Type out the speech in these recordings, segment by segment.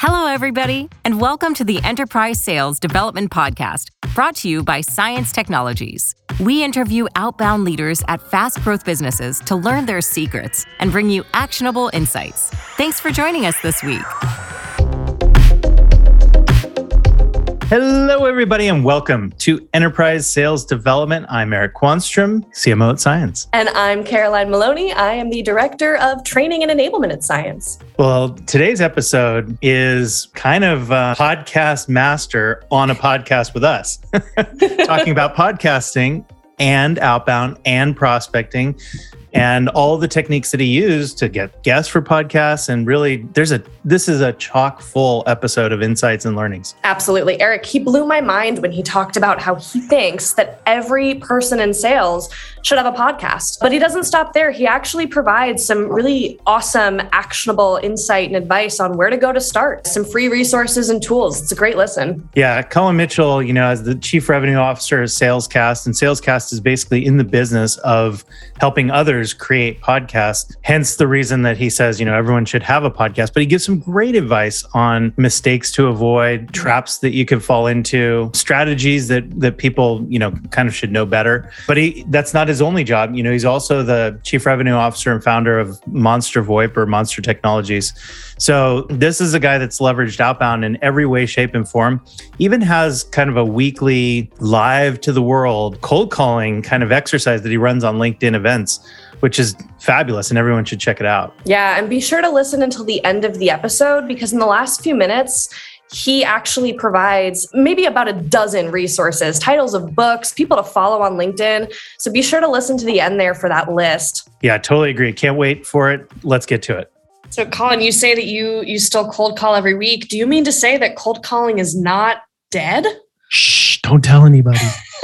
Hello, everybody, and welcome to the Enterprise Sales Development Podcast, brought to you by CIENCE Technologies. We interview outbound leaders at fast growth businesses to learn their secrets and bring you actionable insights. Thanks for joining us this week. Hello, everybody, and welcome to Enterprise Sales Development. I'm Eric Quanstrom, CMO at CIENCE. And I'm Caroline Maloney. I am the Director of Training and Enablement at CIENCE. Well, today's episode is kind of a podcast master on a podcast with us, talking about podcasting and outbound and prospecting and all the techniques that he used to get guests for podcasts. And really there's a this is a chock full episode of insights and learnings. Absolutely. Eric he blew my mind when he talked about how he thinks that every person in sales should have a podcast but he doesn't stop there he actually provides some really awesome actionable insight and advice on where to go to start some free resources and tools it's a great listen yeah colin mitchell you know as the chief revenue officer of salescast and salescast is basically in the business of helping others create podcasts. Hence the reason that he says, you know, everyone should have a podcast. But he gives some great advice on mistakes to avoid, traps that you could fall into, strategies that that people, you know, kind of should know better. But he that's not his only job. You know, he's also the chief revenue officer and founder of Monster VoIP or Monster Technologies. So this is a guy that's leveraged outbound in every way, shape, and form. Even has kind of a weekly live to the world cold calling kind of exercise that he runs on LinkedIn events which is fabulous and everyone should check it out. Yeah, and be sure to listen until the end of the episode because in the last few minutes, he actually provides maybe about a dozen resources, titles of books, people to follow on LinkedIn. So be sure to listen to the end there for that list. Yeah, I totally agree. Can't wait for it. Let's get to it. So Colin, you say that you you still cold call every week. Do you mean to say that cold calling is not dead? Shh, don't tell anybody.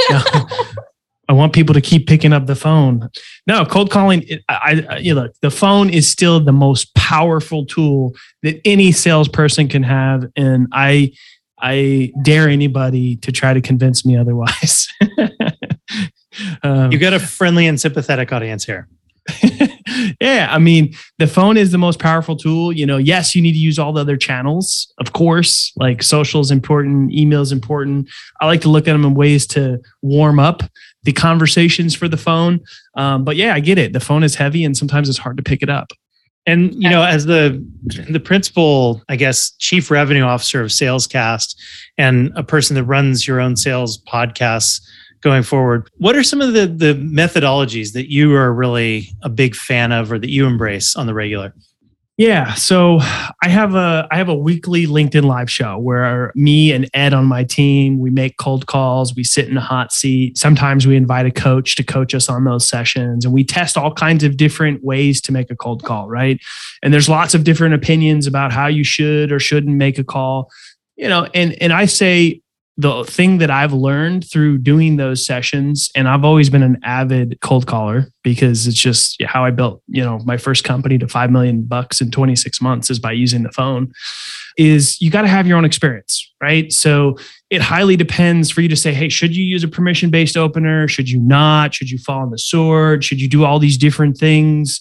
I want people to keep picking up the phone. No, cold calling. I, I you know, the phone is still the most powerful tool that any salesperson can have, and I, I dare anybody to try to convince me otherwise. um, you got a friendly and sympathetic audience here. yeah, I mean, the phone is the most powerful tool. You know, yes, you need to use all the other channels, of course, like social is important, email is important. I like to look at them in ways to warm up the conversations for the phone. Um, but yeah, I get it. The phone is heavy and sometimes it's hard to pick it up. And you know, as the the principal, I guess, chief revenue officer of Salescast and a person that runs your own sales podcasts going forward, what are some of the the methodologies that you are really a big fan of or that you embrace on the regular? Yeah, so I have a I have a weekly LinkedIn live show where me and Ed on my team we make cold calls, we sit in a hot seat. Sometimes we invite a coach to coach us on those sessions and we test all kinds of different ways to make a cold call, right? And there's lots of different opinions about how you should or shouldn't make a call. You know, and and I say the thing that I've learned through doing those sessions, and I've always been an avid cold caller because it's just how I built, you know, my first company to five million bucks in 26 months is by using the phone. Is you got to have your own experience, right? So it highly depends for you to say, hey, should you use a permission based opener? Should you not? Should you fall on the sword? Should you do all these different things?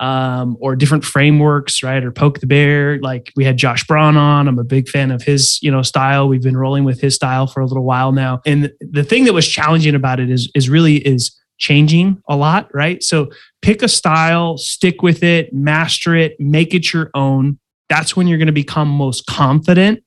Um, or different frameworks, right? Or poke the bear. Like we had Josh Braun on. I'm a big fan of his, you know, style. We've been rolling with his style for a little while now. And the thing that was challenging about it is is really is changing a lot, right? So pick a style, stick with it, master it, make it your own. That's when you're going to become most confident.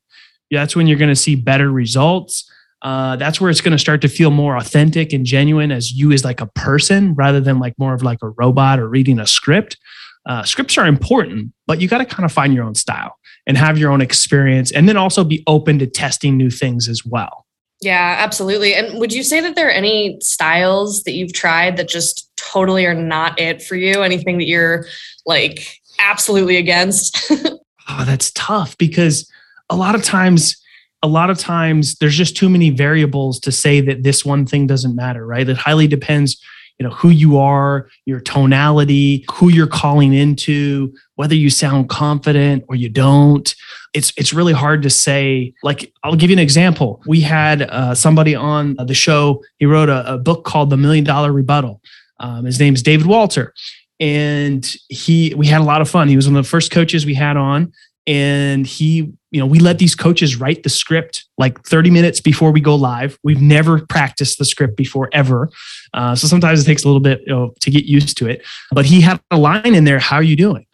That's when you're going to see better results uh, that's where it's going to start to feel more authentic and genuine as you as like a person rather than like more of like a robot or reading a script. Uh, scripts are important but you got to kind of find your own style and have your own experience and then also be open to testing new things as well. Yeah absolutely. And would you say that there are any styles that you've tried that just totally are not it for you? Anything that you're like absolutely against? Oh that's tough because a lot of times a lot of times there's just too many variables to say that this one thing doesn't matter, right? It highly depends, you know, who you are, your tonality, who you're calling into, whether you sound confident or you don't. It's it's really hard to say. Like I'll give you an example. We had uh, somebody on the show. He wrote a, a book called The Million Dollar Rebuttal. Um, his name is David Walter, and he we had a lot of fun. He was one of the first coaches we had on and he you know we let these coaches write the script like 30 minutes before we go live. We've never practiced the script before ever. Uh, so sometimes it takes a little bit you know, to get used to it. But he had a line in there how are you doing?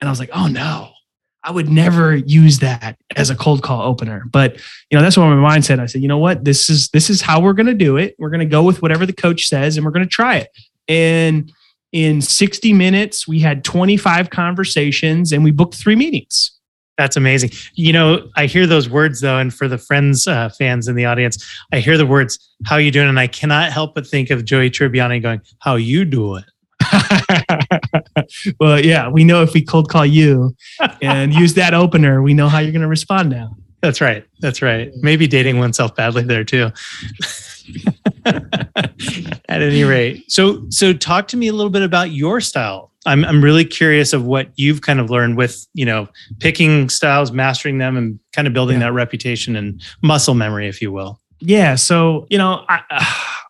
And i was like oh no. I would never use that as a cold call opener. But you know that's what my mind said. I said you know what? This is this is how we're going to do it. We're going to go with whatever the coach says and we're going to try it. And in 60 minutes we had 25 conversations and we booked three meetings that's amazing. You know, I hear those words though, and for the friends uh, fans in the audience, I hear the words "How you doing?" and I cannot help but think of Joey Tribbiani going, "How you doing?" well, yeah, we know if we cold call you and use that opener, we know how you're going to respond now. That's right. That's right. Maybe dating oneself badly there too. At any rate, so so talk to me a little bit about your style. I'm I'm really curious of what you've kind of learned with you know picking styles, mastering them, and kind of building yeah. that reputation and muscle memory, if you will. Yeah. So you know, I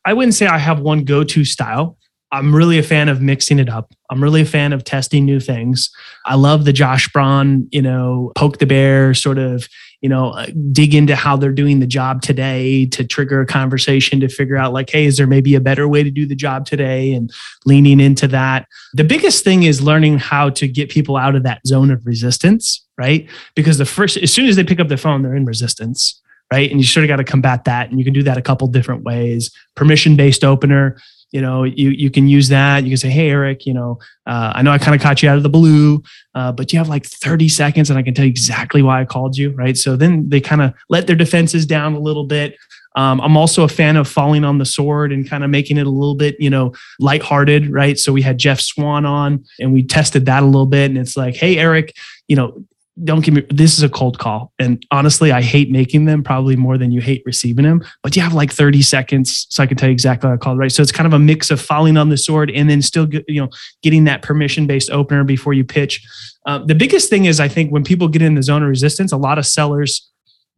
I wouldn't say I have one go-to style. I'm really a fan of mixing it up. I'm really a fan of testing new things. I love the Josh Braun, you know, poke the bear sort of you know uh, dig into how they're doing the job today to trigger a conversation to figure out like hey is there maybe a better way to do the job today? And leaning into that. The biggest thing is learning how to get people out of that zone of resistance right? Because the first as soon as they pick up the phone they're in resistance right? And you sort of got to combat that. And you can do that a couple different ways. Permission based opener you know you you can use that. You can say hey eric you know uh, i know i kind of caught you out of the blue uh, but you have like 30 seconds and i can tell you exactly why i called you right? So then they kind of let their defenses down a little bit. Um, i'm also a fan of falling on the sword and kind of making it a little bit you know lighthearted right? So we had jeff swan on and we tested that a little bit and it's like hey eric you know don't give me this is a cold call. And honestly i hate making them probably more than you hate receiving them but you have like 30 seconds so i can tell you exactly what i called right? So it's kind of a mix of falling on the sword and then still you know getting that permission based opener before you pitch. Uh, the biggest thing is i think when people get in the zone of resistance a lot of sellers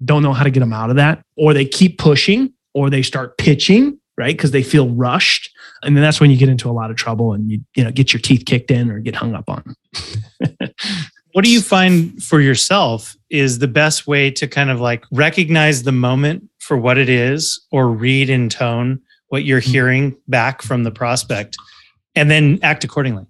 don't know how to get them out of that or they keep pushing or they start pitching right? Because they feel rushed. And then that's when you get into a lot of trouble and you you know get your teeth kicked in or get hung up on what do you find for yourself is the best way to kind of like recognize the moment for what it is or read in tone what you're mm-hmm. hearing back from the prospect and then act accordingly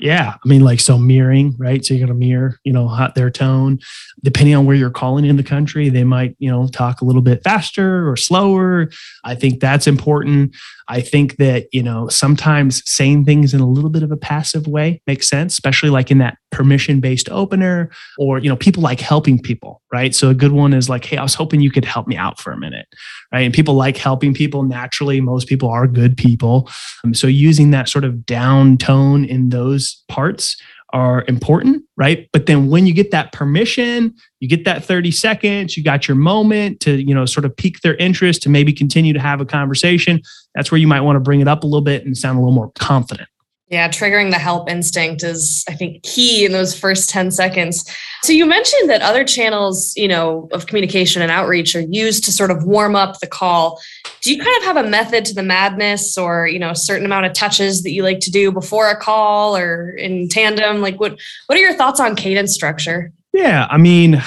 yeah. I mean, like, so mirroring, right? So you're going to mirror, you know, hot their tone. Depending on where you're calling in the country, they might, you know, talk a little bit faster or slower. I think that's important. I think that, you know, sometimes saying things in a little bit of a passive way makes sense, especially like in that permission based opener or, you know, people like helping people, right? So a good one is like, hey, I was hoping you could help me out for a minute, right? And people like helping people naturally. Most people are good people. Um, so using that sort of down tone in those parts are important, right? But then when you get that permission, you get that 30 seconds, you got your moment to, you know, sort of pique their interest to maybe continue to have a conversation. That's where you might want to bring it up a little bit and sound a little more confident. Yeah, triggering the help instinct is, I think, key in those first 10 seconds. So you mentioned that other channels, you know, of communication and outreach are used to sort of warm up the call. Do you kind of have a method to the madness or, you know, a certain amount of touches that you like to do before a call or in tandem? Like what what are your thoughts on cadence structure? Yeah, I mean,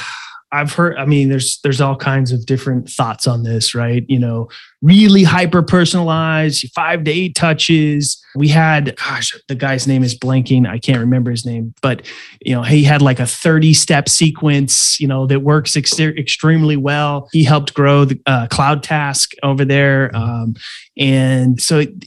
I've heard, I mean, there's there's all kinds of different thoughts on this, right? You know, really hyper personalized, five to eight touches. We had, gosh, the guy's name is blanking. I can't remember his name, but you know, he had like a 30 step sequence, you know, that works ex- extremely well. He helped grow the uh, CloudTask over there. Um, and so it,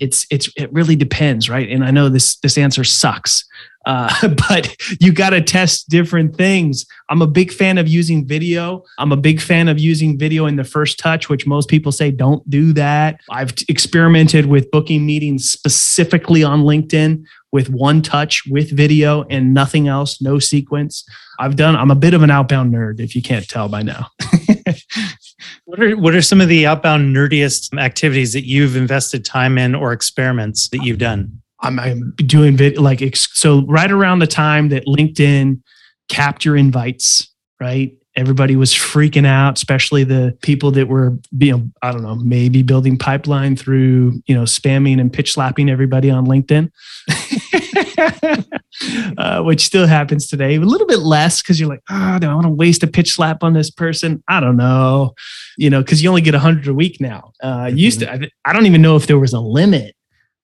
it's, it's, it really depends, right? And I know this, this answer sucks uh, but you got to test different things. I'm a big fan of using video. I'm a big fan of using video in the first touch, which most people say don't do that. I've experimented with booking meetings specifically on LinkedIn with one touch with video and nothing else, no sequence. I've done, I'm a bit of an outbound nerd, if you can't tell by now. what are what are some of the outbound nerdiest activities that you've invested time in or experiments that you've done? I'm, I'm doing vid- like so right around the time that LinkedIn capped your invites, right? Everybody was freaking out, especially the people that were, you know, I don't know, maybe building pipeline through, you know, spamming and pitch slapping everybody on LinkedIn. uh, which still happens today. A little bit less because you're like, oh, do I want to waste a pitch slap on this person? I don't know, you know, because you only get 100 a week now. Uh, used to, I, I don't even know if there was a limit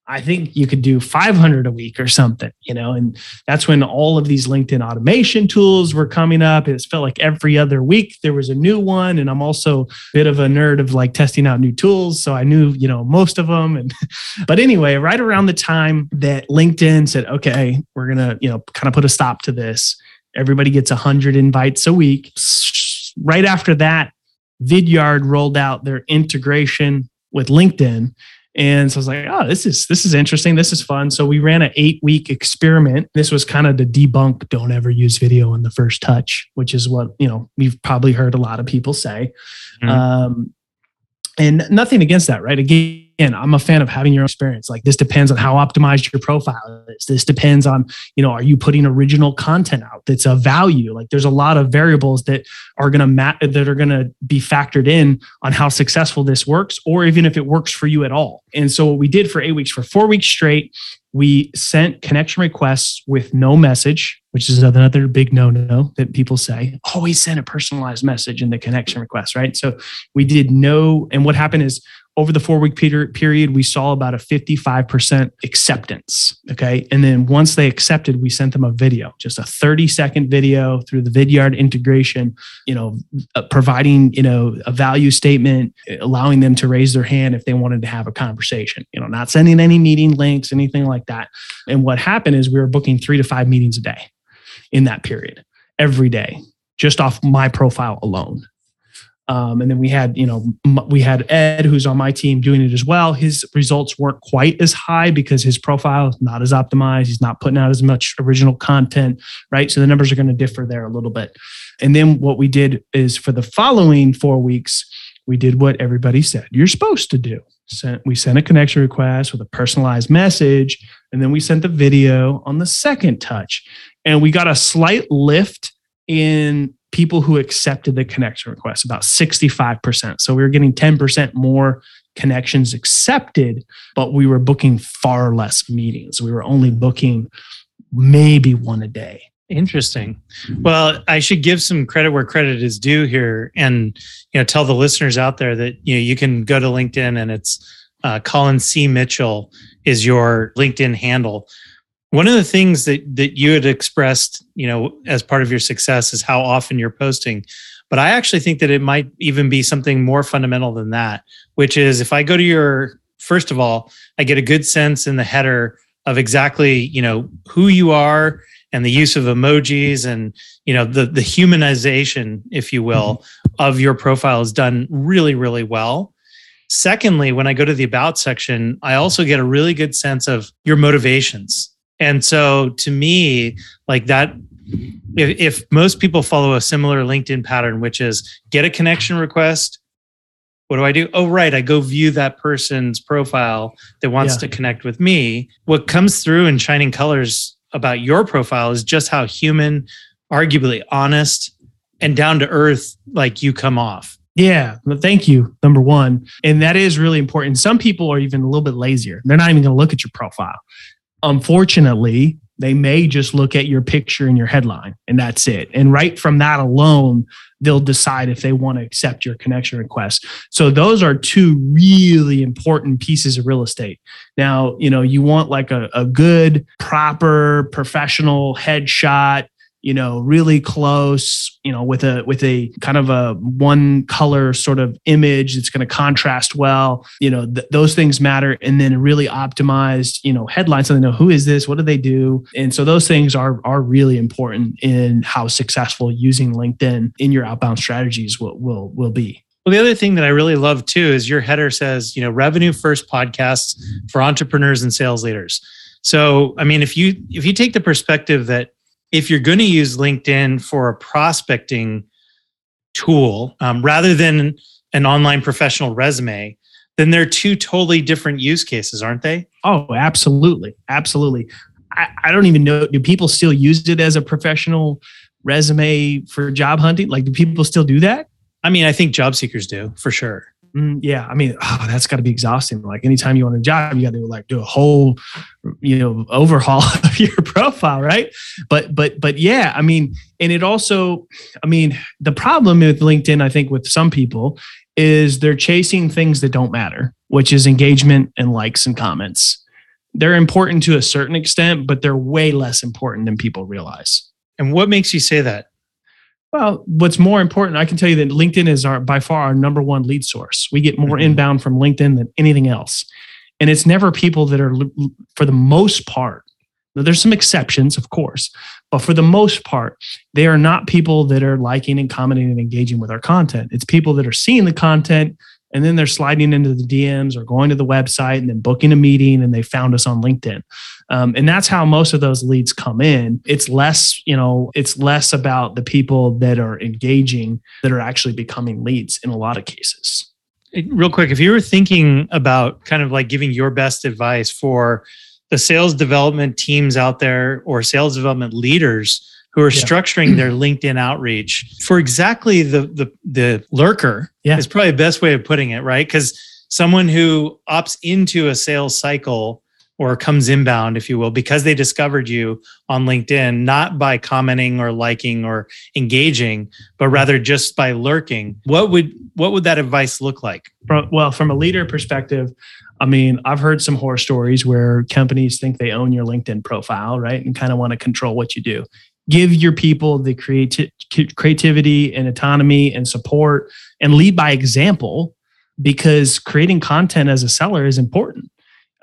I think you could do 500 a week or something, you know, and that's when all of these LinkedIn automation tools were coming up. It felt like every other week there was a new one. And I'm also a bit of a nerd of like testing out new tools. So I knew, you know, most of them. And, but anyway, right around the time that LinkedIn said, okay, we're going to, you know, kind of put a stop to this, everybody gets 100 invites a week. Right after that, Vidyard rolled out their integration with LinkedIn and so I was like, oh, this is this is interesting. This is fun. So we ran an eight week experiment. This was kind of to debunk don't ever use video in the first touch, which is what you know we've probably heard a lot of people say. Mm-hmm. Um, and nothing against that, right? Again, I'm a fan of having your experience. Like this depends on how optimized your profile is. This depends on, you know, are you putting original content out that's of value? Like there's a lot of variables that are going to that are going to be factored in on how successful this works, or even if it works for you at all. And so what we did for eight weeks, for four weeks straight, we sent connection requests with no message, which is another big no no that people say. Always send a personalized message in the connection request, right? So we did no, and what happened is over the four week period, we saw about a 55% acceptance. Okay. And then once they accepted, we sent them a video, just a 30 second video through the Vidyard integration, you know, uh, providing, you know, a value statement, allowing them to raise their hand if they wanted to have a conversation, you know, not sending any meeting links, anything like that. And what happened is we were booking three to five meetings a day in that period, every day, just off my profile alone. Um, and then we had, you know, we had Ed, who's on my team, doing it as well. His results weren't quite as high because his profile is not as optimized. He's not putting out as much original content, right? So the numbers are going to differ there a little bit. And then what we did is for the following four weeks, we did what everybody said you're supposed to do. Sent, we sent a connection request with a personalized message, and then we sent the video on the second touch. And we got a slight lift in people who accepted the connection request, about 65%. So we were getting 10% more connections accepted, but we were booking far less meetings. We were only booking maybe one a day. Interesting. Well, I should give some credit where credit is due here, and you know, tell the listeners out there that you know you can go to LinkedIn and it's uh, Colin C. Mitchell is your LinkedIn handle. One of the things that that you had expressed, you know, as part of your success is how often you're posting. But I actually think that it might even be something more fundamental than that, which is if I go to your first of all, I get a good sense in the header of exactly, you know, who you are and the use of emojis and you know the the humanization if you will mm-hmm. of your profile is done really really well secondly when i go to the about section i also get a really good sense of your motivations and so to me, like that, if, if most people follow a similar LinkedIn pattern, which is get a connection request, what do I do? Oh, right. I go view that person's profile that wants yeah. to connect with me. What comes through in shining colors about your profile is just how human, arguably honest, and down to earth like you come off. Yeah, well, thank you. Number one. And that is really important. Some people are even a little bit lazier. They're not even going to look at your profile unfortunately, they may just look at your picture and your headline and that's it. And right from that alone, they'll decide if they want to accept your connection request. So those are two really important pieces of real estate. Now, you know, you want like a, a good, proper, professional headshot you know really close you know with a with a kind of a one color sort of image that's going to contrast well. You know th- those things matter and then really optimized you know headlines so they know who is this? What do they do? And so those things are are really important in how successful using linkedin in your outbound strategies will will will be. Well, the other thing that I really love too is your header says, you know, revenue first podcasts for entrepreneurs and sales leaders. So, I mean, if you if you take the perspective that if you're going to use LinkedIn for a prospecting tool um, rather than an online professional resume, then they're two totally different use cases, aren't they? Oh, absolutely. Absolutely. I, I don't even know. Do people still use it as a professional resume for job hunting? Like, do people still do that? I mean, I think job seekers do for sure. Mm, yeah, I mean, oh, that's got to be exhausting. Like anytime you want a job, you got to like do a whole, you know, overhaul of your profile, right? But but but yeah, I mean, and it also, I mean, the problem with LinkedIn, I think, with some people is they're chasing things that don't matter, which is engagement and likes and comments. They're important to a certain extent, but they're way less important than people realize. And what makes you say that? Well, what's more important, I can tell you that LinkedIn is our by far our number one lead source. We get more mm-hmm. inbound from LinkedIn than anything else. And it's never people that are, for the most part, there's some exceptions, of course, but for the most part, they are not people that are liking and commenting and engaging with our content. It's people that are seeing the content and then they're sliding into the DMs or going to the website and then booking a meeting and they found us on LinkedIn. Um, and that's how most of those leads come in. It's less, you know, it's less about the people that are engaging that are actually becoming leads in a lot of cases. Real quick, if you were thinking about kind of like giving your best advice for the sales development teams out there or sales development leaders who are yeah. structuring their LinkedIn outreach for exactly the the the lurker yeah. is probably the best way of putting it, right? Because someone who opts into a sales cycle or comes inbound, if you will, because they discovered you on LinkedIn, not by commenting or liking or engaging, but rather just by lurking. What would what would that advice look like? Well, from a leader perspective, I mean, I've heard some horror stories where companies think they own your LinkedIn profile, right, and kind of want to control what you do. Give your people the creati- creativity and autonomy and support, and lead by example, because creating content as a seller is important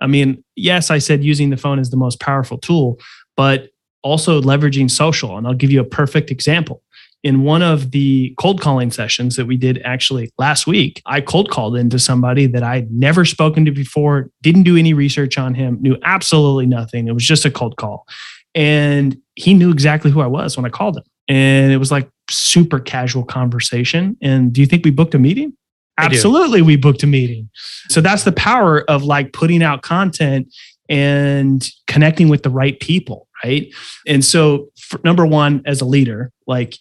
I mean, yes, I said using the phone is the most powerful tool, but also leveraging social. And I'll give you a perfect example. In one of the cold calling sessions that we did actually last week, I cold called into somebody that I'd never spoken to before, didn't do any research on him, knew absolutely nothing. It was just a cold call. And he knew exactly who I was when I called him. And it was like super casual conversation. And do you think we booked a meeting? Absolutely, we booked a meeting. So that's the power of like putting out content and connecting with the right people, right? And so, number one, as a leader, like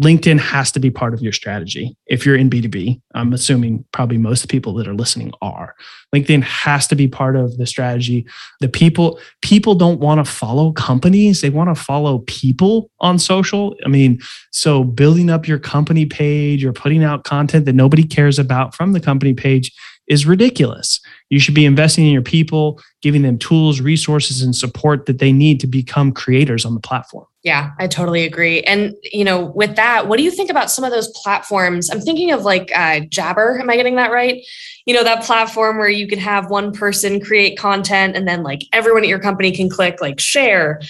LinkedIn has to be part of your strategy. If you're in B2B, I'm assuming probably most people that are listening are. LinkedIn has to be part of the strategy. The people people don't want to follow companies, they want to follow people on social. I mean, so building up your company page or putting out content that nobody cares about from the company page is ridiculous. You should be investing in your people, giving them tools, resources, and support that they need to become creators on the platform. Yeah, I totally agree. And you know, with that, what do you think about some of those platforms? I'm thinking of like uh, Jabber. Am I getting that right? You know, that platform where you can have one person create content, and then like everyone at your company can click like share.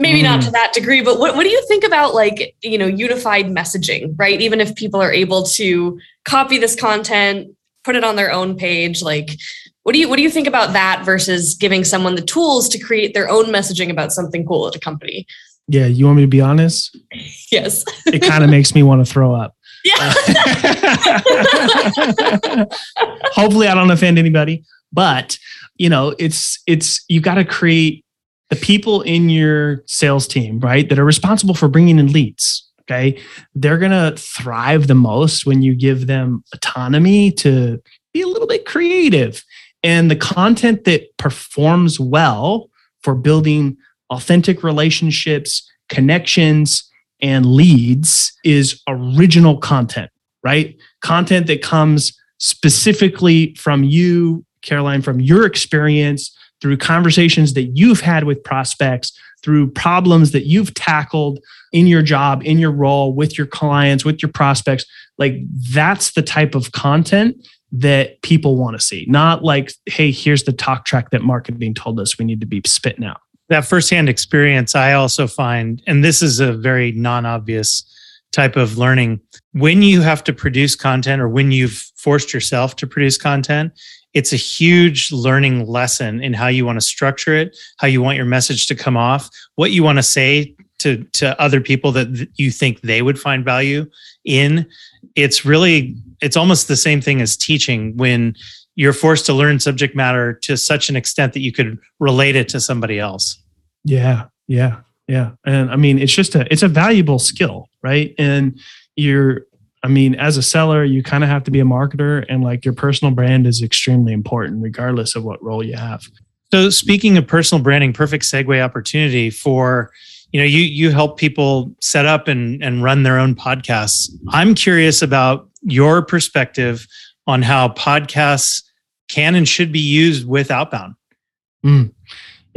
Maybe mm. not to that degree, but what, what do you think about like, you know, unified messaging, right? Even if people are able to copy this content, put it on their own page like what do you what do you think about that versus giving someone the tools to create their own messaging about something cool at a company? Yeah you want me to be honest? Yes. It kind of makes me want to throw up. Yeah. Uh, Hopefully i don't offend anybody but you know it's it's you got to create the people in your sales team right that are responsible for bringing in leads Okay. They're going to thrive the most when you give them autonomy to be a little bit creative. And the content that performs well for building authentic relationships, connections, and leads is original content, right? Content that comes specifically from you, Caroline, from your experience through conversations that you've had with prospects, through problems that you've tackled in your job, in your role, with your clients, with your prospects. Like that's the type of content that people want to see, not like, hey, here's the talk track that marketing told us we need to be spitting out. That firsthand experience, I also find, and this is a very non obvious type of learning. When you have to produce content or when you've forced yourself to produce content, it's a huge learning lesson in how you want to structure it, how you want your message to come off, what you want to say to to other people that you think they would find value in. It's really it's almost the same thing as teaching when you're forced to learn subject matter to such an extent that you could relate it to somebody else. Yeah, yeah, yeah. And I mean, it's just a it's a valuable skill, right? And you're I mean, as a seller, you kind of have to be a marketer, and like your personal brand is extremely important, regardless of what role you have. So, speaking of personal branding, perfect segue opportunity for you know you you help people set up and and run their own podcasts. I'm curious about your perspective on how podcasts can and should be used with outbound. Mm.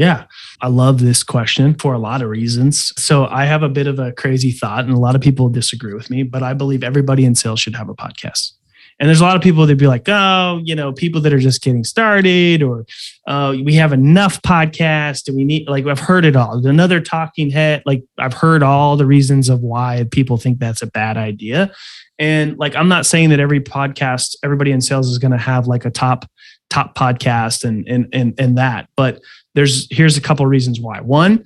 Yeah, I love this question for a lot of reasons. So, I have a bit of a crazy thought, and a lot of people disagree with me, but I believe everybody in sales should have a podcast. And there's a lot of people that be like, oh, you know, people that are just getting started, or uh, we have enough podcasts and we need, like, I've heard it all. Another talking head, like, I've heard all the reasons of why people think that's a bad idea. And like, I'm not saying that every podcast, everybody in sales is going to have like a top, top podcast and, and, and, and that, but there's here's a couple of reasons why. One,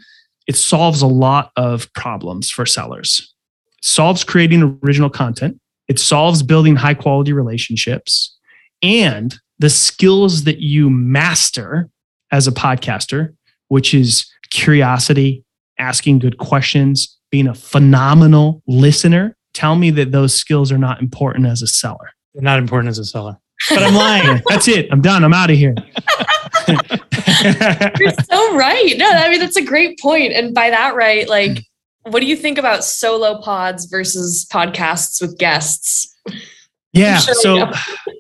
it solves a lot of problems for sellers. It solves creating original content. It solves building high quality relationships and the skills that you master as a podcaster, which is curiosity, asking good questions, being a phenomenal listener. Tell me that those skills are not important as a seller. They're not important as a seller. But I'm lying. That's it. I'm done. I'm out of here. You're so right. No, I mean that's a great point. And by that right, like what do you think about solo pods versus podcasts with guests? Yeah. So, all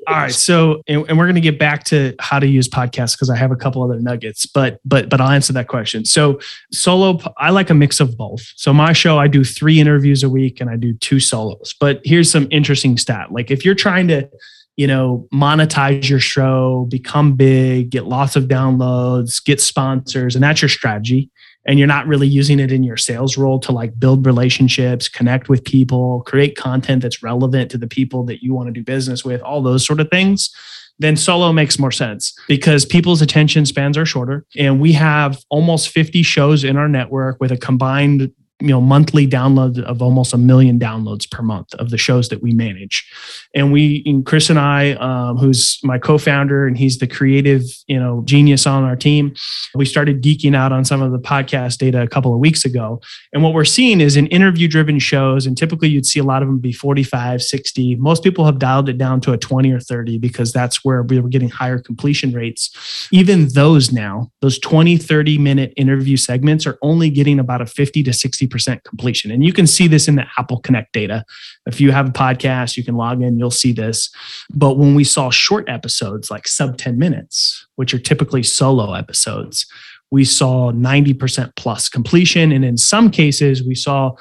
right. So, and, and we're going to get back to how to use podcasts because I have a couple other nuggets, but but but I'll answer that question. So, solo, I like a mix of both. So, my show, I do three interviews a week and I do two solos. But here's some interesting stat. Like, if you're trying to you know, monetize your show, become big, get lots of downloads, get sponsors, and that's your strategy. And you're not really using it in your sales role to like build relationships, connect with people, create content that's relevant to the people that you want to do business with, all those sort of things. Then solo makes more sense because people's attention spans are shorter. And we have almost 50 shows in our network with a combined you know monthly download of almost a million downloads per month of the shows that we manage. And we and chris and i um, who's my co-founder and he's the creative you know genius on our team we started geeking out on some of the podcast data a couple of weeks ago. And what we're seeing is in interview driven shows and typically you'd see a lot of them be 45 60 most people have dialed it down to a 20 or 30 because that's where we were getting higher completion rates. Even those now those 20 30 minute interview segments are only getting about a 50 to 60 60% completion. And you can see this in the Apple Connect data. If you have a podcast, you can log in, you'll see this. But when we saw short episodes like sub 10 minutes, which are typically solo episodes, we saw 90% plus completion. And in some cases, we saw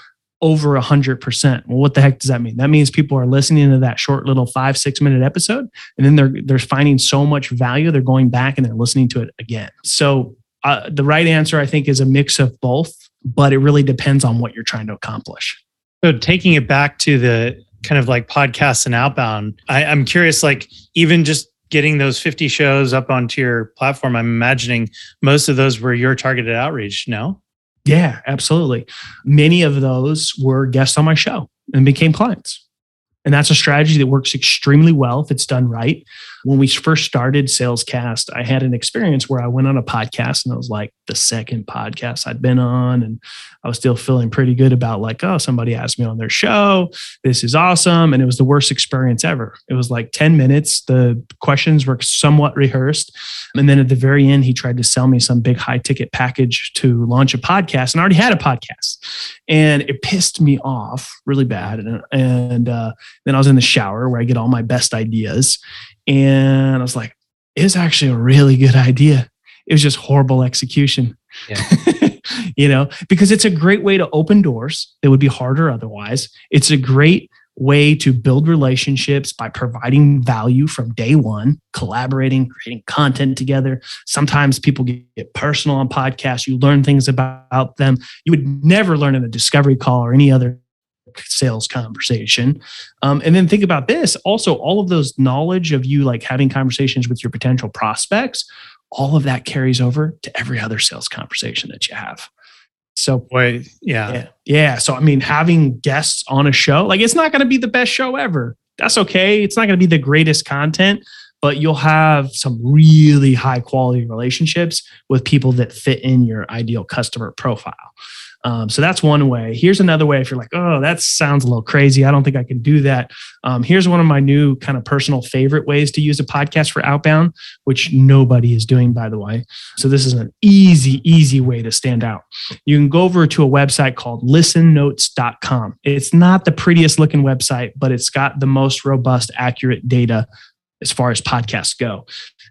over 100%. Well, what the heck does that mean? That means people are listening to that short little five, six minute episode, and then they're, they're finding so much value, they're going back and they're listening to it again. So, uh, the right answer, I think, is a mix of both but it really depends on what you're trying to accomplish. So taking it back to the kind of like podcasts and outbound, I, I'm curious, like even just getting those 50 shows up onto your platform, I'm imagining most of those were your targeted outreach, no? Yeah, absolutely. Many of those were guests on my show and became clients. And that's a strategy that works extremely well if it's done right. When we first started Salescast, I had an experience where I went on a podcast and it was like the second podcast I'd been on. And I was still feeling pretty good about like, oh, somebody asked me on their show. This is awesome. And it was the worst experience ever. It was like 10 minutes. The questions were somewhat rehearsed. And then at the very end, he tried to sell me some big high ticket package to launch a podcast. And I already had a podcast. And it pissed me off really bad. And, and uh, then I was in the shower where I get all my best ideas. And I was like, it's actually a really good idea. It was just horrible execution. Yeah. you know, because it's a great way to open doors that would be harder otherwise. It's a great way to build relationships by providing value from day one, collaborating, creating content together. Sometimes people get personal on podcasts. You learn things about them you would never learn in a discovery call or any other sales conversation. Um, and then think about this also, all of those knowledge of you like having conversations with your potential prospects, all of that carries over to every other sales conversation that you have. So, Wait, yeah. yeah. Yeah. So, I mean, having guests on a show, like it's not going to be the best show ever. That's okay. It's not going to be the greatest content, but you'll have some really high quality relationships with people that fit in your ideal customer profile. Um, so that's one way. Here's another way if you're like, oh, that sounds a little crazy. I don't think I can do that. Um, here's one of my new kind of personal favorite ways to use a podcast for outbound, which nobody is doing, by the way. So this is an easy, easy way to stand out. You can go over to a website called listennotes.com. It's not the prettiest looking website, but it's got the most robust, accurate data as far as podcasts go.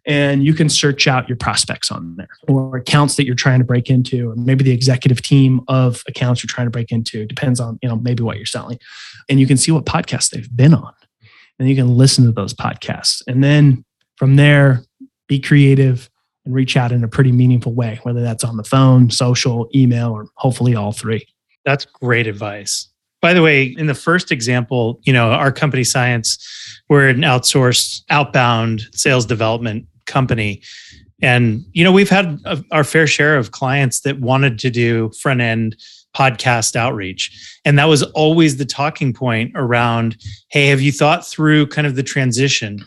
And you can search out your prospects on there or accounts that you're trying to break into, or maybe the executive team of accounts you're trying to break into. Depends on, you know, maybe what you're selling. And you can see what podcasts they've been on. And you can listen to those podcasts. And then from there, be creative and reach out in a pretty meaningful way, whether that's on the phone, social, email, or hopefully all three. That's great advice. By the way, in the first example, you know, our company CIENCE, we're an outsourced outbound sales development company. And, you know, we've had a, our fair share of clients that wanted to do front end podcast outreach. And that was always the talking point around hey, have you thought through kind of the transition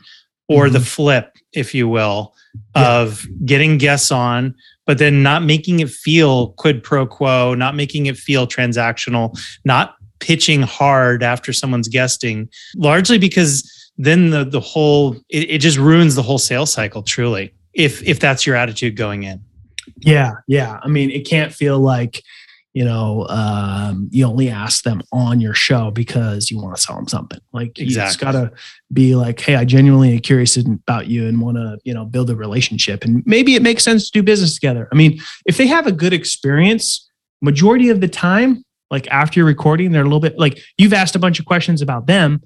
or mm-hmm. the flip, if you will, yeah. of getting guests on, but then not making it feel quid pro quo, not making it feel transactional, not pitching hard after someone's guesting, largely because then the the whole it, it just ruins the whole sales cycle truly if if that's your attitude going in. Yeah, yeah. I mean, it can't feel like you know um, you only ask them on your show because you want to sell them something. Like exactly. it's got to be like, hey, I genuinely am curious about you and want to you know build a relationship, and maybe it makes sense to do business together. I mean, if they have a good experience, majority of the time, like after you're recording, they're a little bit like you've asked a bunch of questions about them.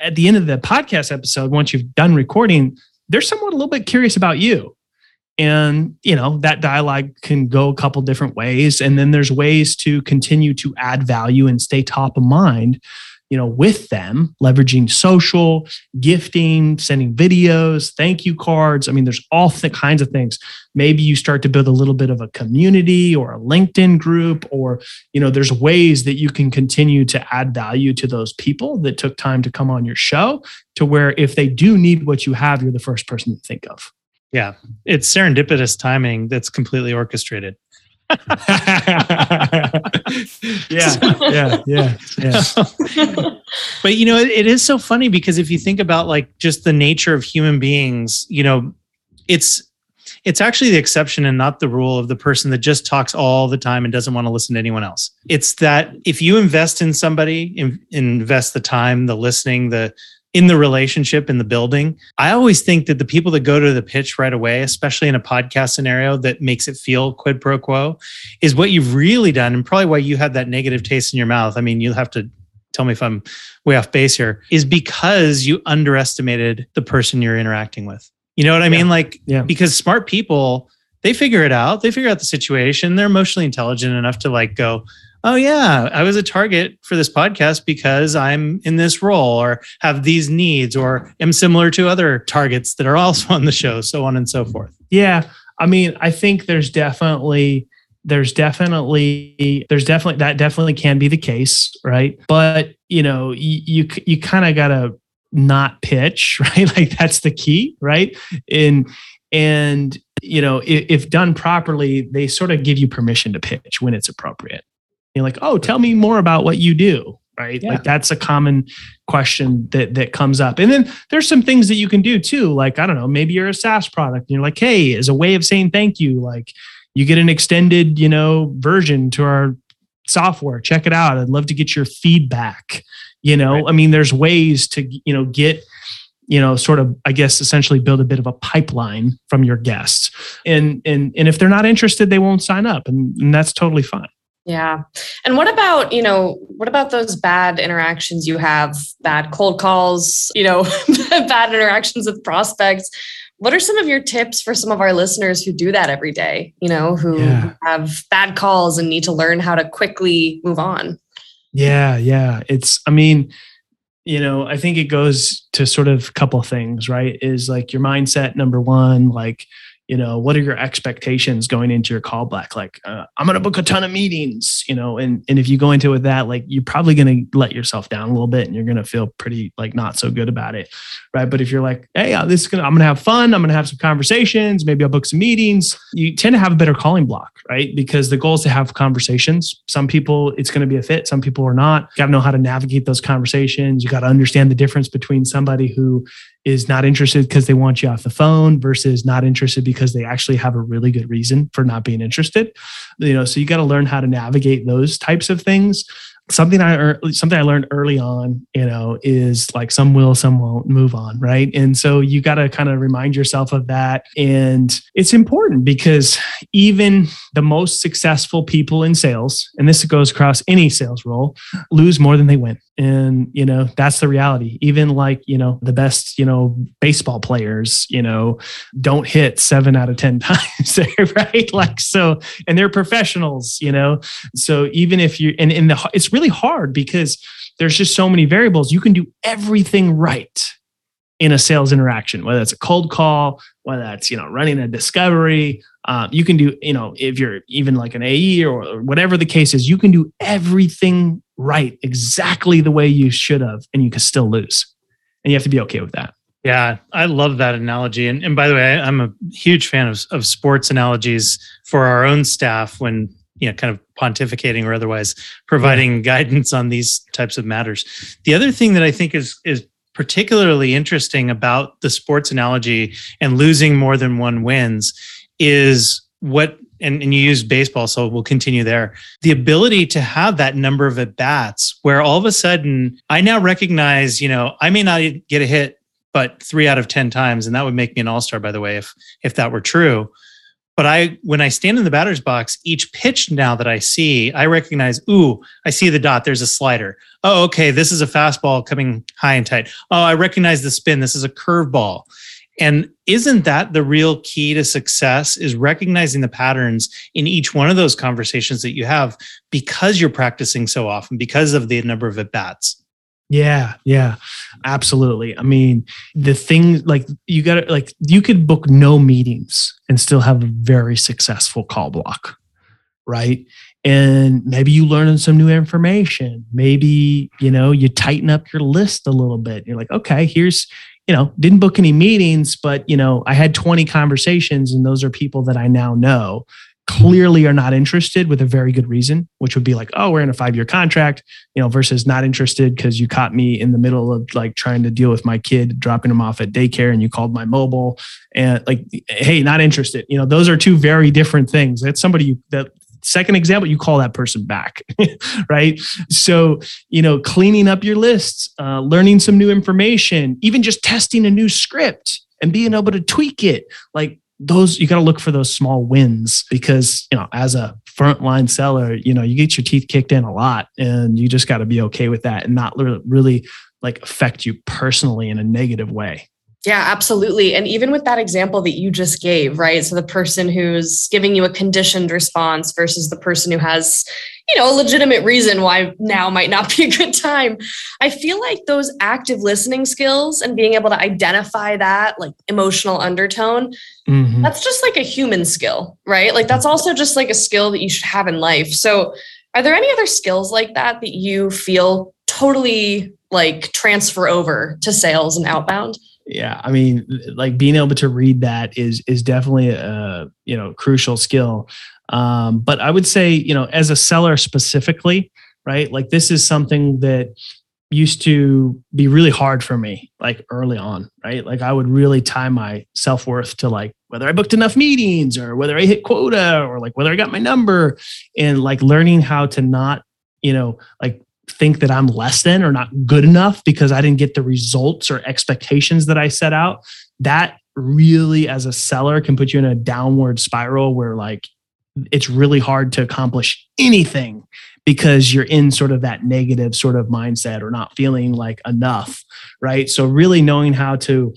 At the end of the podcast episode, once you've done recording, they're somewhat a little bit curious about you. And, you know, that dialogue can go a couple different ways. And then there's ways to continue to add value and stay top of mind you know, with them, leveraging social, gifting, sending videos, thank you cards. I mean, there's all th- kinds of things. Maybe you start to build a little bit of a community or a LinkedIn group, or, you know, there's ways that you can continue to add value to those people that took time to come on your show to where if they do need what you have, you're the first person to think of. Yeah. It's serendipitous timing that's completely orchestrated. Yeah, yeah, yeah, yeah. but you know, it, it is so funny because if you think about like just the nature of human beings, you know, it's it's actually the exception and not the rule of the person that just talks all the time and doesn't want to listen to anyone else. It's that if you invest in somebody, in, invest the time, the listening, the in the relationship in the building. I always think that the people that go to the pitch right away, especially in a podcast scenario that makes it feel quid pro quo, is what you've really done and probably why you had that negative taste in your mouth. I mean, you'll have to tell me if I'm way off base here, is because you underestimated the person you're interacting with. You know what I yeah. mean? Like, yeah. because smart people, they figure it out. They figure out the situation. They're emotionally intelligent enough to like go, oh yeah i was a target for this podcast because i'm in this role or have these needs or am similar to other targets that are also on the show so on and so forth. Yeah i mean i think there's definitely there's definitely there's definitely that definitely can be the case right? But you know you you, you kind of gotta not pitch right? Like that's the key right? And and you know if, if done properly they sort of give you permission to pitch when it's appropriate you're like, oh, tell me more about what you do. Right. Yeah. Like that's a common question that that comes up. And then there's some things that you can do too. Like, I don't know, maybe you're a SaaS product and you're like, hey, as a way of saying thank you, like you get an extended, you know, version to our software. Check it out. I'd love to get your feedback. You know, right. I mean, there's ways to, you know, get you know sort of i guess essentially build a bit of a pipeline from your guests and and and if they're not interested they won't sign up and, and that's totally fine yeah. And what about, you know, what about those bad interactions you have, bad cold calls, you know, bad interactions with prospects? What are some of your tips for some of our listeners who do that every day, you know, who yeah. have bad calls and need to learn how to quickly move on? Yeah, yeah. It's I mean, you know, I think it goes to sort of a couple of things, right? Is like your mindset number 1, like you know what are your expectations going into your callback? Like uh, i'm going to book a ton of meetings you know and and if you go into it with that like you're probably going to let yourself down a little bit and you're going to feel pretty like not so good about it right? But if you're like hey uh, this is gonna i'm going to have fun i'm going to have some conversations maybe i'll book some meetings you tend to have a better calling block right? Because the goal is to have conversations. Some people it's going to be a fit some people are not. You got to know how to navigate those conversations. You got to understand the difference between somebody who is not interested because they want you off the phone versus not interested because they actually have a really good reason for not being interested. You know so you got to learn how to navigate those types of things something I something I learned early on, you know, is like some will, some won't move on, right? And so you got to kind of remind yourself of that. And it's important because even the most successful people in sales, and this goes across any sales role, lose more than they win. And, you know, that's the reality. Even like, you know, the best, you know, baseball players, you know, don't hit seven out of 10 times, right? Like, so, and they're professionals, you know, so even if you, and in the, it's really hard because there's just so many variables. You can do everything right in a sales interaction, whether it's a cold call, whether that's you know running a discovery. Um, you can do you know if you're even like an AE or, or whatever the case is, you can do everything right exactly the way you should have, and you can still lose, and you have to be okay with that. Yeah, I love that analogy. And, and by the way, I'm a huge fan of, of sports analogies for our own staff when you know kind of pontificating or otherwise providing yeah. guidance on these types of matters. The other thing that i think is is particularly interesting about the sports analogy and losing more than one wins is what and, and you use baseball so we'll continue there. The ability to have that number of at bats where all of a sudden i now recognize you know i may not get a hit but three out of ten times and that would make me an all-star by the way if if that were true but I, when I stand in the batter's box, each pitch now that I see, I recognize, ooh, I see the dot. There's a slider. Oh, okay. This is a fastball coming high and tight. Oh, I recognize the spin. This is a curveball. And isn't that the real key to success is recognizing the patterns in each one of those conversations that you have because you're practicing so often, because of the number of at bats? Yeah, yeah, absolutely. I mean, the thing like you got to like you could book no meetings and still have a very successful call block, right? And maybe you learn some new information. Maybe, you know, you tighten up your list a little bit. You're like, okay, here's, you know, didn't book any meetings, but, you know, I had 20 conversations and those are people that I now know clearly are not interested with a very good reason, which would be like, oh, we're in a five year contract, you know, versus not interested because you caught me in the middle of like trying to deal with my kid, dropping him off at daycare and you called my mobile and like, hey, not interested. You know, those are two very different things. That's somebody you, that second example, you call that person back, right? So, you know, cleaning up your lists, uh, learning some new information, even just testing a new script and being able to tweak it. Like those you got to look for those small wins because you know as a frontline seller you know you get your teeth kicked in a lot and you just got to be okay with that and not really like affect you personally in a negative way yeah, absolutely. And even with that example that you just gave, right? So the person who's giving you a conditioned response versus the person who has, you know, a legitimate reason why now might not be a good time. I feel like those active listening skills and being able to identify that like emotional undertone, mm-hmm. that's just like a human skill, right? Like that's also just like a skill that you should have in life. So are there any other skills like that that you feel totally like transfer over to sales and outbound? Yeah i mean like being able to read that is is definitely a you know crucial skill. Um, but i would say you know as a seller specifically right like this is something that used to be really hard for me like early on right? Like i would really tie my self-worth to like whether i booked enough meetings or whether i hit quota or like whether i got my number and like learning how to not you know like think that I'm less than or not good enough because I didn't get the results or expectations that I set out, that really, as a seller, can put you in a downward spiral where like it's really hard to accomplish anything because you're in sort of that negative sort of mindset or not feeling like enough. Right. So, really knowing how to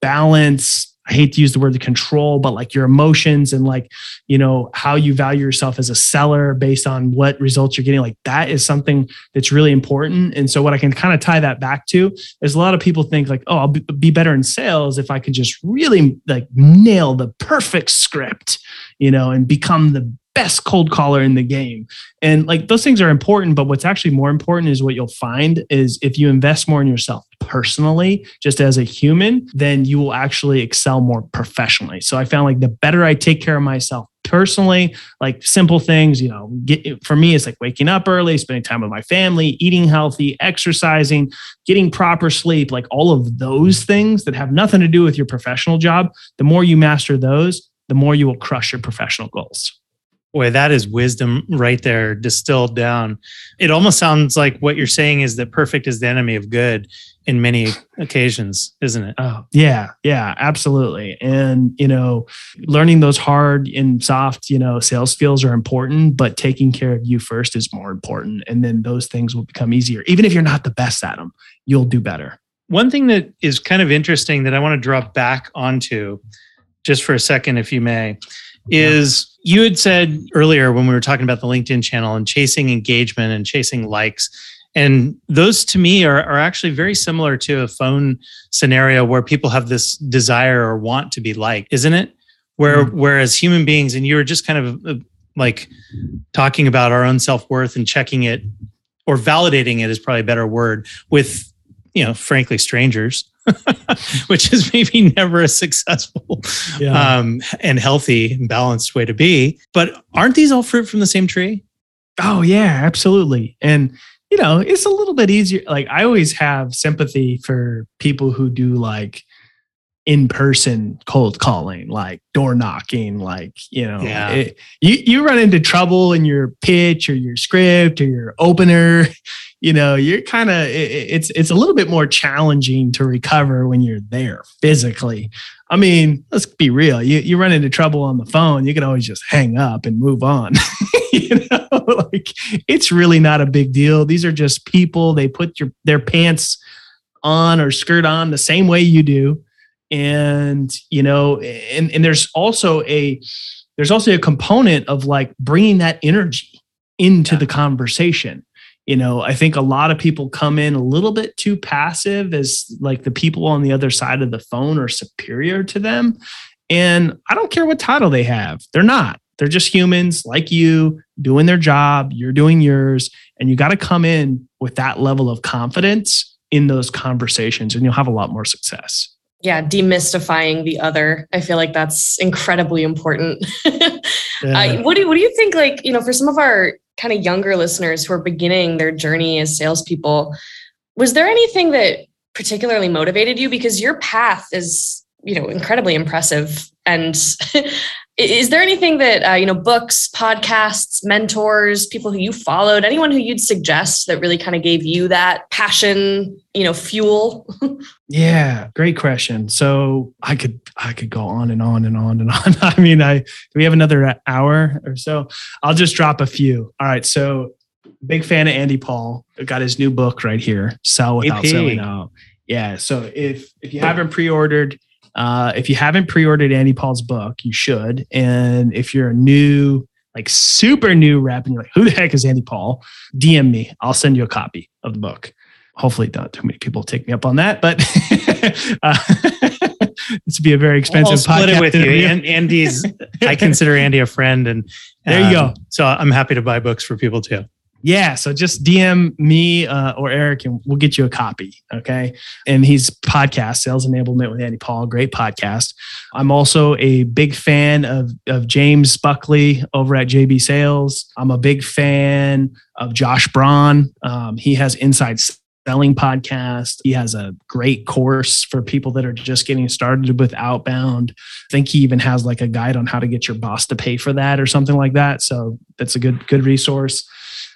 balance I hate to use the word the control, but like your emotions and like, you know, how you value yourself as a seller based on what results you're getting. Like that is something that's really important. And so what I can kind of tie that back to is a lot of people think like, oh, I'll be better in sales if I could just really like nail the perfect script, you know, and become the best cold caller in the game. And like those things are important, but what's actually more important is what you'll find is if you invest more in yourself personally, just as a human, then you will actually excel more professionally. So I found like the better I take care of myself personally, like simple things, you know, get for me, it's like waking up early, spending time with my family, eating healthy, exercising, getting proper sleep, like all of those things that have nothing to do with your professional job. The more you master those, the more you will crush your professional goals. Boy, that is wisdom right there, distilled down. It almost sounds like what you're saying is that perfect is the enemy of good in many occasions, isn't it? Oh, yeah, yeah, absolutely. And, you know, learning those hard and soft, you know, sales skills are important, but taking care of you first is more important. And then those things will become easier. Even if you're not the best at them, you'll do better. One thing that is kind of interesting that I want to drop back onto just for a second, if you may, is you had said earlier when we were talking about the LinkedIn channel and chasing engagement and chasing likes. And those to me are, are actually very similar to a phone scenario where people have this desire or want to be liked, isn't it? Where, mm-hmm. whereas human beings, and you were just kind of uh, like talking about our own self worth and checking it or validating it is probably a better word with, you know, frankly, strangers. which is maybe never a successful yeah. um, and healthy and balanced way to be. But aren't these all fruit from the same tree? Oh, yeah, absolutely. And, you know, it's a little bit easier. Like, I always have sympathy for people who do like, in person cold calling, like door knocking, like, you know, yeah. it, you, you run into trouble in your pitch or your script or your opener, you know, you're kind of, it, it's, it's a little bit more challenging to recover when you're there physically. I mean, let's be real. You, you run into trouble on the phone, you can always just hang up and move on. you know, like it's really not a big deal. These are just people. They put your, their pants on or skirt on the same way you do and you know and and there's also a there's also a component of like bringing that energy into yeah. the conversation you know i think a lot of people come in a little bit too passive as like the people on the other side of the phone are superior to them. And i don't care what title they have they're not. They're just humans like you doing their job you're doing yours and you got to come in with that level of confidence in those conversations and you'll have a lot more success. Yeah demystifying the other. I feel like that's incredibly important. Yeah. uh, what do what do you think like you know for some of our kind of younger listeners who are beginning their journey as salespeople was there anything that particularly motivated you? Because your path is you know incredibly impressive. And is there anything that uh, you know books podcasts mentors people who you followed anyone who you'd suggest that really kind of gave you that passion you know fuel? Yeah great question. So i could i could go on and on and on and on. I mean i do we have another hour or so? I'll just drop a few. All right so big fan of andy paul. Got his new book right here sell without AP. selling out. Yeah so if if you haven't pre-ordered uh, if you haven't pre-ordered Andy Paul's book, you should. And if you're a new, like super new rep, and you're like, "Who the heck is Andy Paul?" DM me. I'll send you a copy of the book. Hopefully, not too many people take me up on that, but uh, this would be a very expensive. I'll split it with you. Andy's. I consider Andy a friend, and there you um, go. So I'm happy to buy books for people too. Yeah. So just DM me uh, or Eric and we'll get you a copy. Okay. And he's podcast, Sales Enablement with Andy Paul, great podcast. I'm also a big fan of, of James Buckley over at JB Sales. I'm a big fan of Josh Braun. Um, he has Inside Selling podcast. He has a great course for people that are just getting started with outbound. I think he even has like a guide on how to get your boss to pay for that or something like that. So that's a good good resource.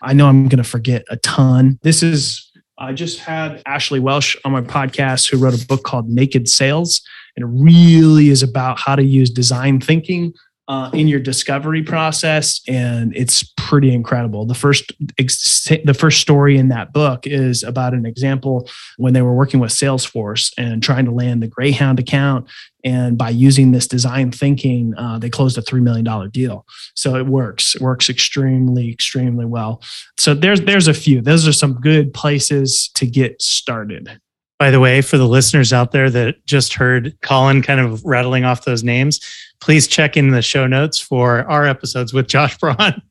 I know I'm going to forget a ton. This is, I just had Ashley Welch on my podcast who wrote a book called Naked Sales. And it really is about how to use design thinking uh, in your discovery process, and it's pretty incredible. The first the first story in that book is about an example when they were working with Salesforce and trying to land the Greyhound account, and by using this design thinking, uh, they closed a three million dollar deal. So it works. It works extremely, extremely well. So there's there's a few. Those are some good places to get started. By the way, for the listeners out there that just heard Collin kind of rattling off those names, please check in the show notes for our episodes with Josh Braun.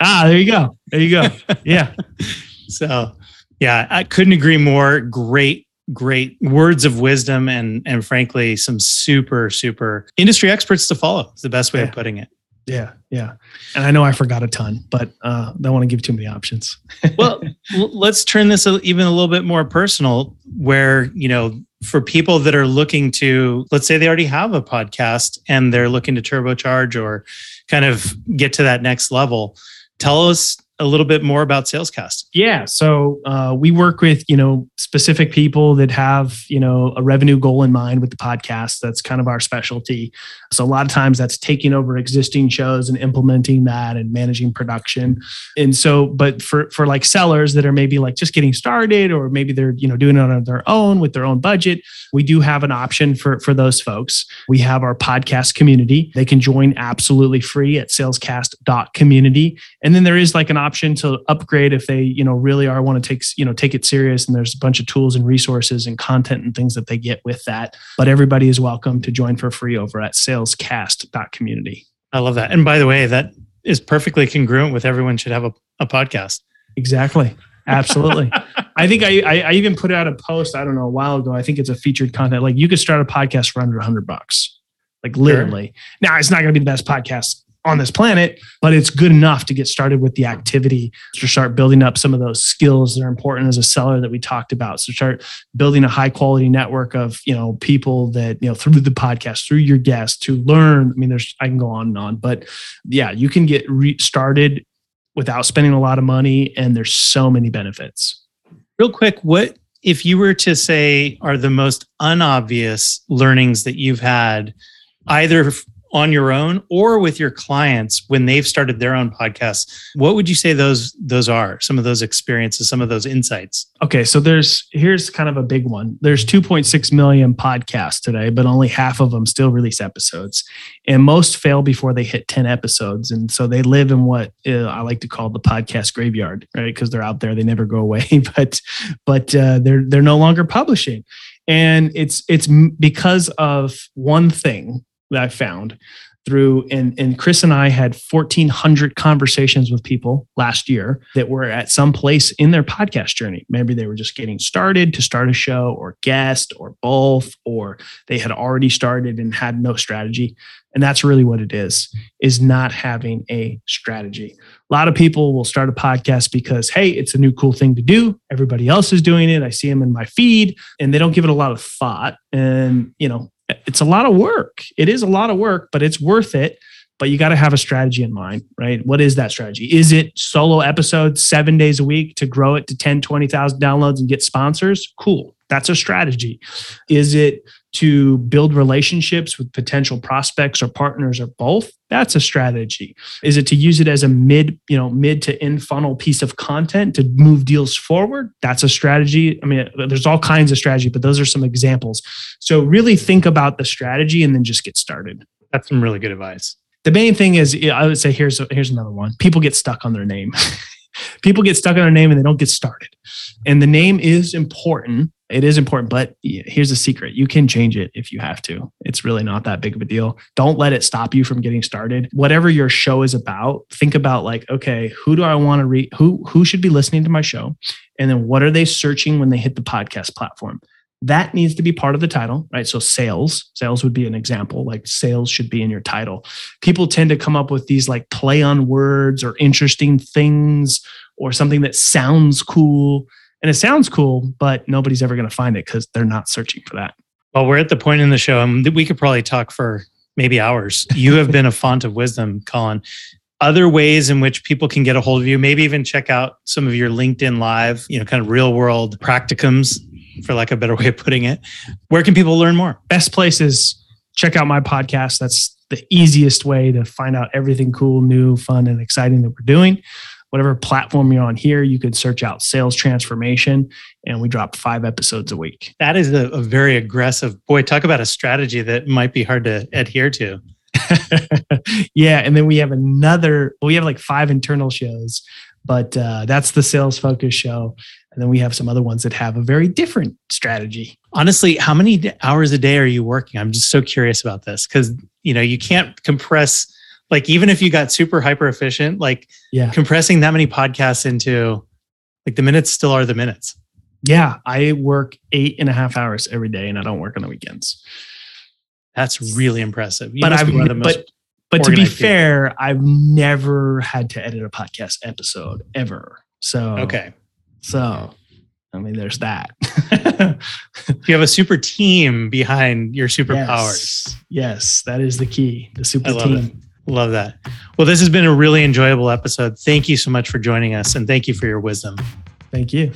ah, there you go. There you go. Yeah. so, yeah, I couldn't agree more. Great, great words of wisdom and and frankly some super super industry experts to follow. Is the best way yeah. of putting it. Yeah, yeah. And I know I forgot a ton, but uh, don't want to give too many options. well, let's turn this even a little bit more personal, where you know, for people that are looking to, let's say they already have a podcast and they're looking to turbocharge or kind of get to that next level. Tell us a little bit more about Salescast. Yeah, so uh, we work with you know specific people that have you know a revenue goal in mind with the podcast. That's kind of our specialty. So a lot of times that's taking over existing shows and implementing that and managing production. And so, but for for like sellers that are maybe like just getting started or maybe they're you know doing it on their own with their own budget, we do have an option for for those folks. We have our podcast community. They can join absolutely free at salescast.community, and then there is like an option to upgrade if they you know really are want to take you know take it serious and there's a bunch of tools and resources and content and things that they get with that. But everybody is welcome to join for free over at salescast.community i love that. And by the way that is perfectly congruent with everyone should have a, a podcast. Exactly. Absolutely. I think I, I, I even put out a post i don't know a while ago. I think it's a featured content like you could start a podcast for under 100 bucks. Like literally. Sure. now it's not going to be the best podcast on this planet, but it's good enough to get started with the activity to start building up some of those skills that are important as a seller that we talked about. So start building a high quality network of, you know, people that, you know, through the podcast, through your guests to learn. I mean, there's, I can go on and on, but yeah, you can get re- started without spending a lot of money. And there's so many benefits. Real quick, what, if you were to say are the most unobvious learnings that you've had either on your own or with your clients when they've started their own podcasts what would you say those those are some of those experiences some of those insights? Okay so there's here's kind of a big one. There's 2.6 million podcasts today but only half of them still release episodes. And most fail before they hit 10 episodes. And so they live in what uh, i like to call the podcast graveyard right? Because they're out there they never go away but but uh, they're they're no longer publishing. And it's it's because of one thing that I found through and and Chris and I had 1400 conversations with people last year that were at some place in their podcast journey. Maybe they were just getting started to start a show or guest or both or they had already started and had no strategy. And that's really what it is is not having a strategy. A lot of people will start a podcast because hey, it's a new cool thing to do. Everybody else is doing it. I see them in my feed and they don't give it a lot of thought and you know it's a lot of work. It is a lot of work, but it's worth it. But you got to have a strategy in mind, right? What is that strategy? Is it solo episodes seven days a week to grow it to 10, 20,000 downloads and get sponsors? Cool. That's a strategy. Is it to build relationships with potential prospects or partners or both that's a strategy. Is it to use it as a mid you know mid to end funnel piece of content to move deals forward? That's a strategy. I mean there's all kinds of strategy but those are some examples. So really think about the strategy and then just get started. That's some really good advice. The main thing is i would say here's here's another one. People get stuck on their name. People get stuck on their name and they don't get started. And the name is important it is important, but here's a secret. You can change it if you have to. It's really not that big of a deal. Don't let it stop you from getting started. Whatever your show is about, think about like, okay, who do I want to read? Who who should be listening to my show? And then what are they searching when they hit the podcast platform? That needs to be part of the title, right? So sales, sales would be an example. Like sales should be in your title. People tend to come up with these like play on words or interesting things or something that sounds cool and it sounds cool, but nobody's ever going to find it because they're not searching for that. Well, we're at the point in the show, um, and we could probably talk for maybe hours. You have been a font of wisdom, Collin. Other ways in which people can get a hold of you, maybe even check out some of your LinkedIn Live, you know, kind of real world practicums, for like a better way of putting it. Where can people learn more? Best places check out my podcast. That's the easiest way to find out everything cool, new, fun, and exciting that we're doing. Whatever platform you're on here, you could search out sales transformation, and we drop five episodes a week. That is a, a very aggressive boy. Talk about a strategy that might be hard to adhere to. yeah, and then we have another. We have like five internal shows, but uh, that's the sales focus show. And then we have some other ones that have a very different strategy. Honestly, how many hours a day are you working? I'm just so curious about this because you know you can't compress like even if you got super hyper efficient, like yeah, compressing that many podcasts into like the minutes still are the minutes. Yeah, I work eight and a half hours every day, and I don't work on the weekends. That's really impressive. You but I've but but to be fair, people. I've never had to edit a podcast episode ever. So okay, so I mean, there's that. you have a super team behind your superpowers. Yes, yes that is the key. The super team. It. Love that. Well, this has been a really enjoyable episode. Thank you so much for joining us and thank you for your wisdom. Thank you.